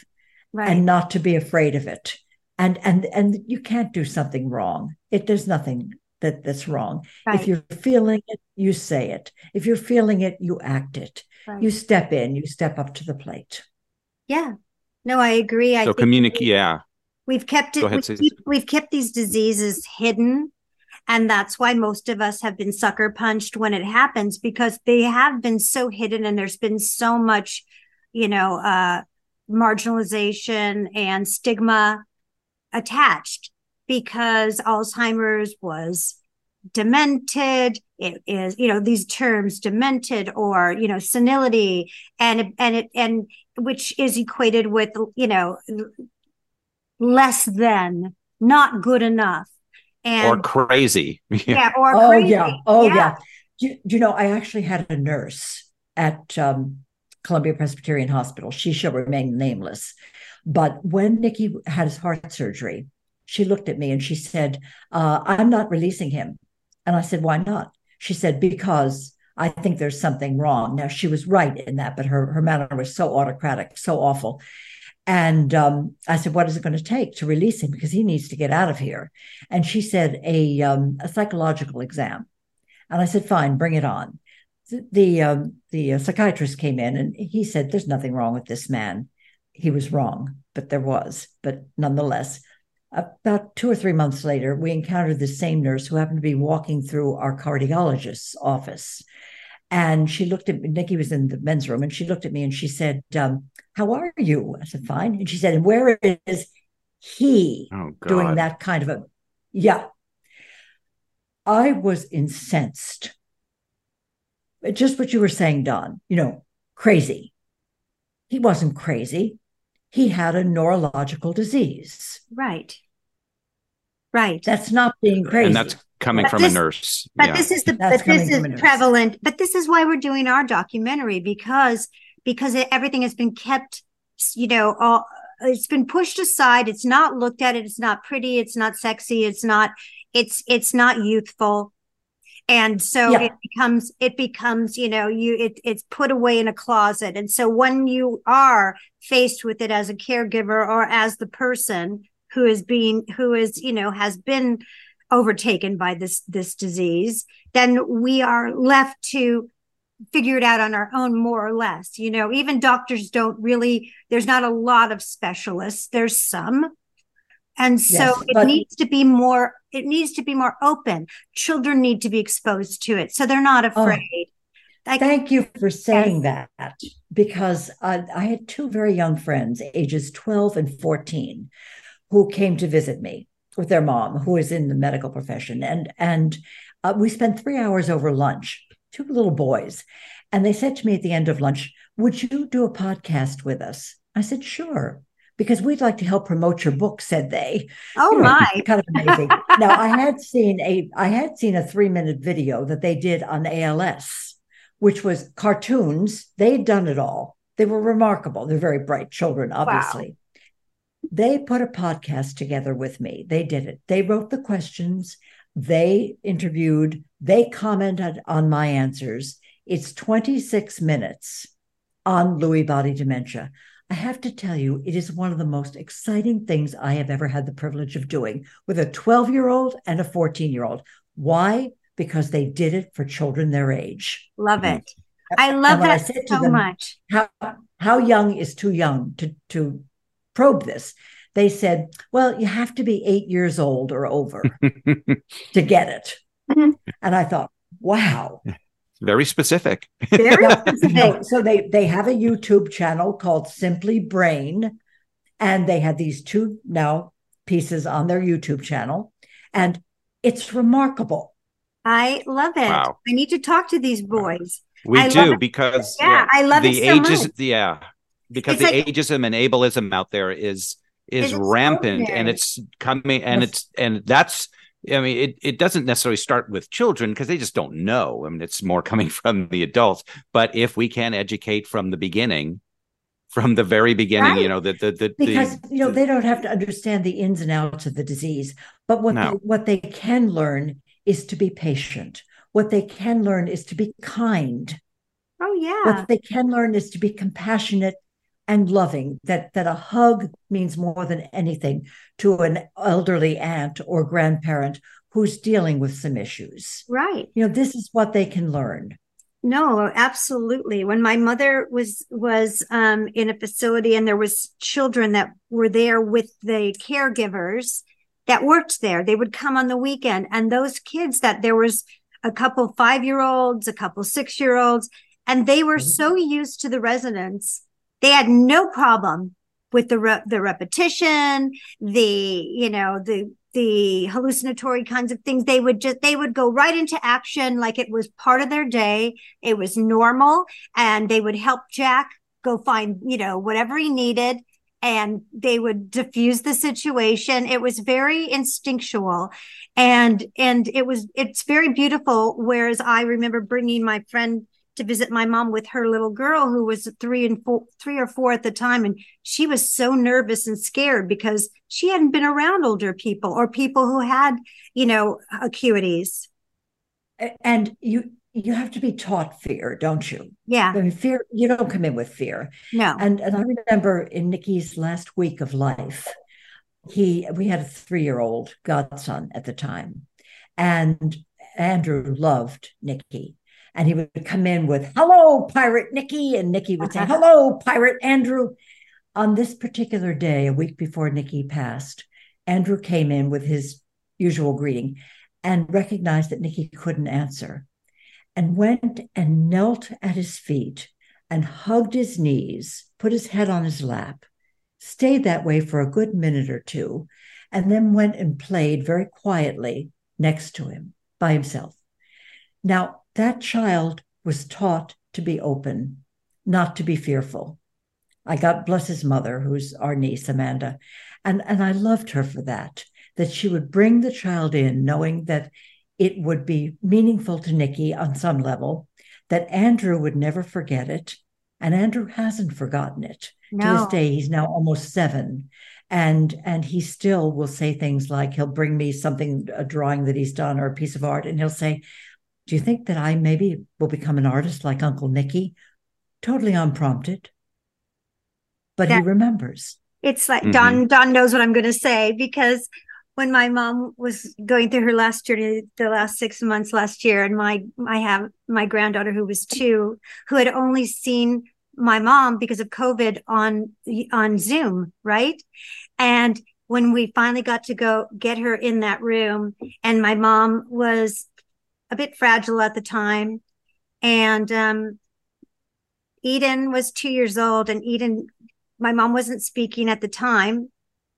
Right. and not to be afraid of it and and and you can't do something wrong it there's nothing that that's wrong. If you're feeling it you say it. If you're feeling it you act it. You step in you step up to the plate. Yeah. No i agree. I so communicate yeah. we've kept it ahead, we've, we've kept these diseases hidden and that's why most of us have been sucker punched when it happens because they have been so hidden and there's been so much, you know, uh, marginalization and stigma attached because Alzheimer's was demented it is you know these terms demented or you know senility and and it and which is equated with you know less than not good enough and or crazy. yeah, or oh crazy. yeah, oh yeah. yeah. Do, do, you know? I actually had a nurse at um, Columbia Presbyterian Hospital. She shall remain nameless. But when Nicky had his heart surgery, she looked at me and she said, uh, "I'm not releasing him." And I said, "Why not?" She said, "Because." I think there's something wrong. Now she was right in that, but her her manner was so autocratic, so awful. And um, I said, "What is it going to take to release him? Because he needs to get out of here." And she said, "A um, a psychological exam." And I said, "Fine, bring it on." The um, the uh, psychiatrist came in and he said, "There's nothing wrong with this man." He was wrong, but there was. But nonetheless, about two or three months later, we encountered the same nurse who happened to be walking through our cardiologist's office. And she looked at me, Nicky was in the men's room, and she looked at me and she said, um, How are you? I said, Fine. And she said, And where is he oh, doing that kind of a, yeah. I was incensed. Just what you were saying, Don, you know, crazy. He wasn't crazy. He had a neurological disease. Right. Right. That's not being crazy. And that's coming but from this, a nurse. But yeah. this is the That's but this is prevalent. But this is why we're doing our documentary because because it, everything has been kept, you know, all it's been pushed aside. It's not looked at. It. It's not pretty. It's not sexy. It's not. It's it's not youthful. And so yeah. it becomes it becomes you know you it it's put away in a closet. And so when you are faced with it as a caregiver or as the person who is being who is you know has been overtaken by this this disease then we are left to figure it out on our own more or less you know even doctors don't really there's not a lot of specialists there's some and so yes, it needs to be more it needs to be more open children need to be exposed to it so they're not oh, afraid oh, thank you for saying that because I, I had two very young friends ages 12 and 14 who came to visit me with their mom, who is in the medical profession, and and uh, we spent three hours over lunch. Two little boys, and they said to me at the end of lunch, "Would you do a podcast with us?" I said, "Sure." Because we'd like to help promote your book, said they. Oh my! Kind of amazing. now I had seen a I had seen a three minute video that they did on ALS, which was cartoons. They'd done it all. They were remarkable. They're very bright children, obviously. Wow. They put a podcast together with me. They did it. They wrote the questions, they interviewed, they commented on my answers. It's 26 minutes on Lewy body dementia. I have to tell you, it is one of the most exciting things I have ever had the privilege of doing with a 12 year old and a 14 year old. Why? Because they did it for children their age. Love it. I love And when I that said to so them, much. How, how young is too young to, to probe this? They said, well, you have to be eight years old or over to get it. Mhm. And I thought, wow. Very specific. Very specific. so they they have a YouTube channel called Simply Brain, and they have these two now pieces on their YouTube channel, and it's remarkable. I love it. Wow. I need to talk to these boys. We I do because Yeah, I love the it so ages, much. yeah, because It's the like- ageism and ableism out there is is It's rampant, and it's coming, and Yes. it's and that's. I mean, it, it doesn't necessarily start with children because they just don't know. I mean, it's more coming from the adults. But if we can educate from the beginning, from the very beginning, you know, that the the, Because the, you know they don't have to understand the ins and outs of the disease, but what No. they, what they can learn is to be patient. What they can learn is to be kind. Oh yeah. What they can learn is to be compassionate and loving. That that a hug means more than anything to an elderly aunt or grandparent who's dealing with some issues. Right. You know, this is what they can learn. No, absolutely. When my mother was was um, in a facility and there was children that were there with the caregivers that worked there, they would come on the weekend, and those kids that there was a couple five year olds, a couple six year olds, and they were Mhm. so used to the residents, they had no problem with the re- the repetition, the you know the the hallucinatory kinds of things. They would just they would go right into action like it was part of their day. It was normal, and they would help Jack go find you know whatever he needed and they would diffuse the situation it was very instinctual and and it was it's very beautiful whereas i remember bringing my friend to visit my mom with her little girl who was three and four three or four at the time and she was so nervous and scared because she hadn't been around older people or people who had you know acuities And you you have to be taught fear, don't you? yeah I mean, fear, you don't come in with fear. no And and I remember in Nicky's last week of life, he we had a three-year-old godson at the time. And Andrew loved Nicky. And he would come in with, hello, pirate Nicky. And Nicky would say, uh-huh. hello, pirate Andrew. On this particular day, a week before Nicky passed, Andrew came in with his usual greeting and recognized that Nicky couldn't answer and went and knelt at his feet and hugged his knees, put his head on his lap, stayed that way for a good minute or two, and then went and played very quietly next to him by himself. Now, that child was taught to be open, not to be fearful. I got bless his mother, who's our niece, Amanda. And, and I loved her for that, that she would bring the child in knowing that it would be meaningful to Nicky on some level, that Andrew would never forget it. And Andrew hasn't forgotten it. To this day, he's now almost seven. And and he still will say things like he'll bring me something, a drawing that he's done or a piece of art, and he'll say, Do you think that I maybe will become an artist like Uncle Nicky? Totally unprompted. But he remembers. It's like Mhm. Don Don knows what I'm going to say because when my mom was going through her last journey the last 6 months last year and my I have my granddaughter who was 2 who had only seen my mom because of COVID on on Zoom, right? And when we finally got to go get her in that room and my mom was a bit fragile at the time. And um Eden was 2 years old and Eden my mom wasn't speaking at the time.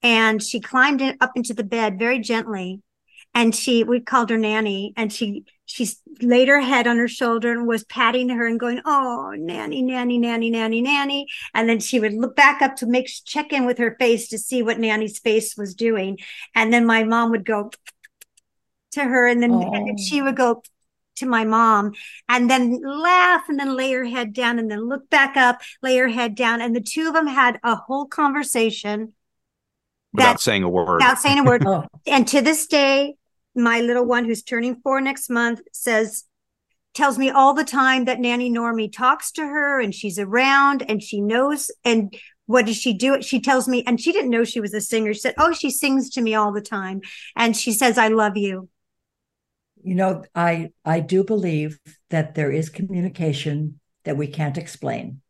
And she climbed in, up into the bed very gently. And she we called her nanny. And she she laid her head on her shoulder and was patting her and going oh nanny nanny nanny nanny nanny. And then she would look back up to make check in with her face to see what nanny's face was doing. And then my mom would go to her and then, oh. and then Oh. she would go to my mom and then laugh and then lay her head down and then look back up, lay her head down. And the two of them had a whole conversation without that saying a word. without saying a word. Oh, and to this day, my little one who's turning four next month says, tells me all the time that Nanny Normie talks to her and she's around and she knows. And what does she do? She tells me, and she didn't know she was a singer. She said, Oh, she sings to me all the time. And she says, I love you. You know, I I do believe that there is communication that we can't explain.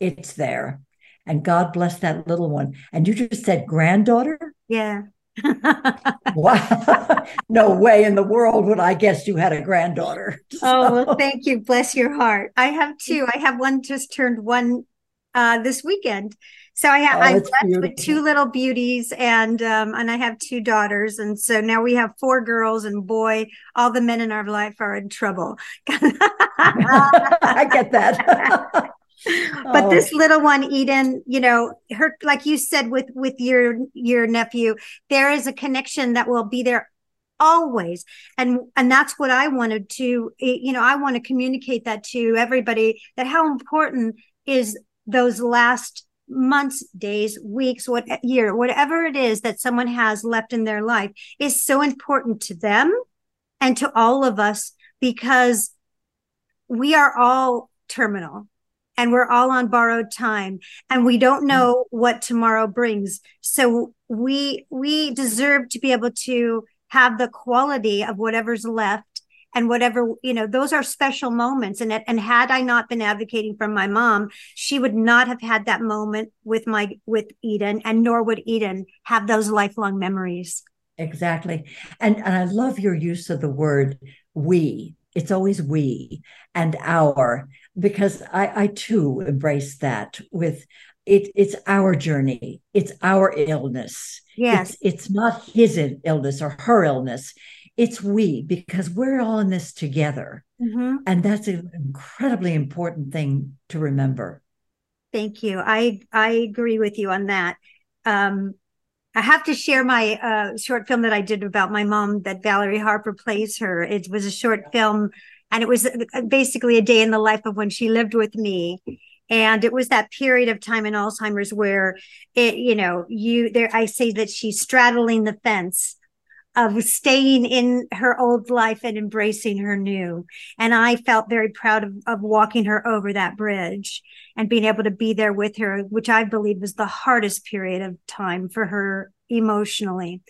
It's there. And God bless that little one. And you just said granddaughter? Yeah. wow. no way in the world would I guess you had a granddaughter. So. Oh, well, thank you. Bless your heart. I have two. I have one just turned one uh, this weekend. So I have oh, I'm blessed with two little beauties and um, and I have two daughters. And so now we have four girls and boy, all the men in our life are in trouble. I get that. but oh. this little one eden you know her like you said with with your your nephew there is a connection that will be there always and and that's what i wanted to you know i want to communicate that to everybody that how important is those last months days weeks what year whatever it is that someone has left in their life is so important to them and to all of us because we are all terminal and we're all on borrowed time and we don't mm-hmm. know what tomorrow brings so we we deserve to be able to have the quality of whatever's left and whatever you know those are special moments and and had i not been advocating for my mom she would not have had that moment with my with eden and nor would eden have those lifelong memories exactly and and i love your use of the word we it's always we and our because I, I too embrace that with it, it's our journey, it's our illness. Yes. It's, it's not his illness or her illness. It's we because we're all in this together. Mm-hmm. And that's an incredibly important thing to remember. Thank you. I I agree with you on that. Um, I have to share my uh, short film that I did about my mom that Valerie Harper plays her. It was a short film and it was uh, basically a day in the life of when she lived with me and it was that period of time in alzheimer's where it you know you there i say that she's straddling the fence of staying in her old life and embracing her new. And i felt very proud of, of walking her over that bridge and being able to be there with her which i believe was the hardest period of time for her emotionally.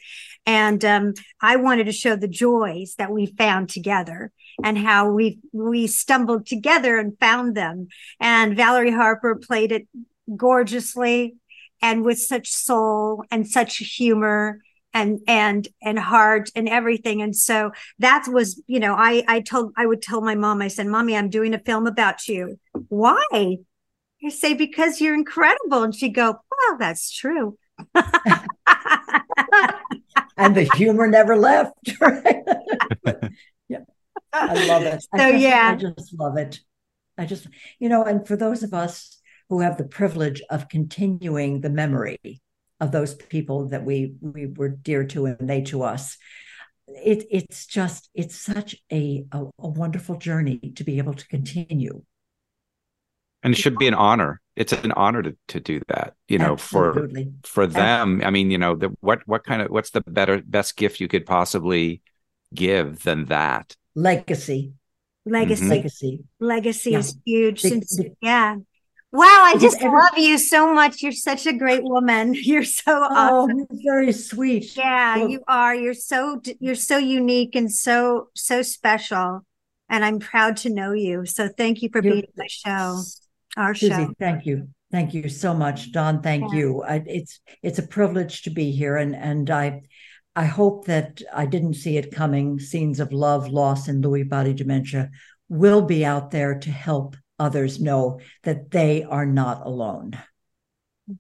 And um, i wanted to show the joys that we found together and how we we stumbled together and found them. And Valerie Harper played it gorgeously and with such soul and such humor and and and heart and everything. And so that was you know i i told i would tell my mom i said mommy i'm doing a film about you. Why? I say because you're incredible. And she'd go well that's true. And the humor never left right? I love it. So I just, yeah, I just love it. I just, you know, and for those of us who have the privilege of continuing the memory of those people that we we were dear to and they to us, it it's just it's such a, a, a wonderful journey to be able to continue. And it should be an honor. It's an honor to, to do that, you know, Absolutely. for for them. I mean, you know, the what what kind of what's the better best gift you could possibly give than that? legacy. Legacy. Mm-hmm. Legacy. Legacy yeah. is huge. The, Since, the, yeah. Wow, I just love you so much. You're such a great woman. You're so oh. You're very sweet. Yeah, well, you are. You're so you're so unique and so so special. And I'm proud to know you. So thank you for being on my show. Our Susie, show. Thank you. Thank you so much, Don. Thank yeah. you. I, it's it's a privilege to be here, and and I I hope that I didn't see it coming. Scenes of love, loss, and Lewy body dementia will be out there to help others know that they are not alone.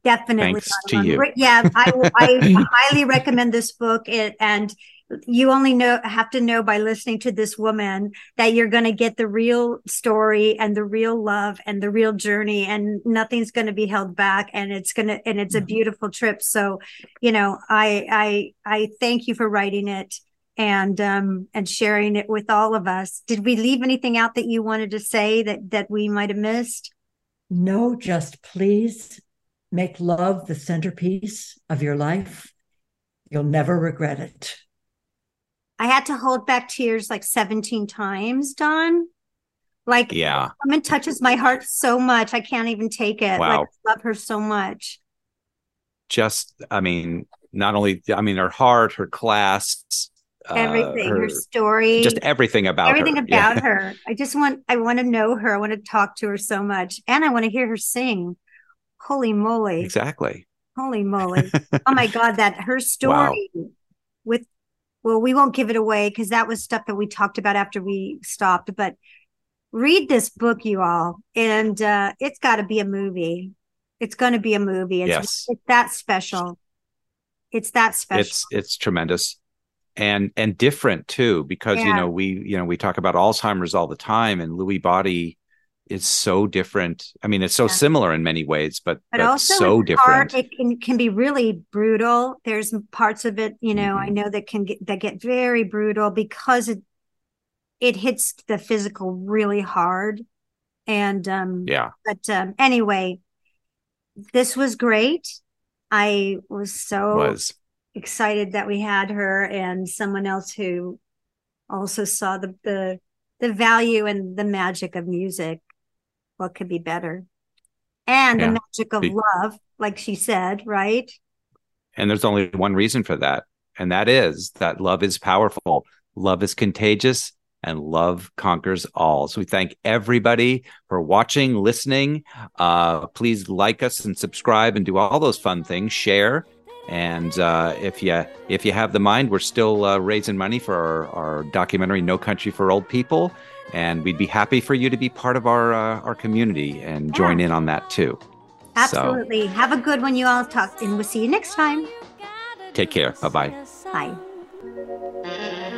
Definitely. Thanks to you. Yeah, I, I highly recommend this book. It, and you only know have to know by listening to this woman that you're going to get the real story and the real love and the real journey and nothing's going to be held back and it's going to and it's a mm-hmm. beautiful trip so you know i i i thank you for writing it and um and sharing it with all of us did we leave anything out that you wanted to say that that we might have missed no just please make love the centerpiece of your life you'll never regret it I had to hold back tears like 17 times, Don. Like, Yeah. woman touches my heart so much. I can't even take it. Wow. Like, I love her so much. Just, I mean, not only, I mean, her heart, her class, uh, Everything, her, her- story, just everything about everything her. about Yeah. her. I just want, I want to know her. I want to talk to her so much, and I want to hear her sing. Holy moly! Exactly. Holy moly! oh my god, that her story with. Well, we won't give it away because that was stuff that we talked about after we stopped. But read this book, you all, and uh, it's got to be a movie. It's going to be a movie. It's, Yes. it's that special. It's that special. it's it's tremendous and and different too because you know we you know we talk about alzheimer's all the time and lewy body is so different i mean it's so Yeah. similar in many ways but, but, but also so hard. different It can, can be really brutal. There's parts of it, you know, I Mhm. know that can get that get very brutal because it it hits the physical really hard. And um yeah but um anyway, this was great. I was so was excited that we had her and someone else who also saw the the the value and the magic of music. What could be better? And Yeah. the magic of love, like she said, right? and there's only one reason for that and that is that love is powerful love is contagious and love conquers all so we thank everybody for watching listening uh, please like us and subscribe and do all those fun things share and uh, if you if you have the mind we're still uh, raising money for our, our documentary no country for old people and we'd be happy for you to be part of our uh, our community and join in on that too so Absolutely. Have a good one, you all. Talk, and we'll see you next time. take care bye bye Bye.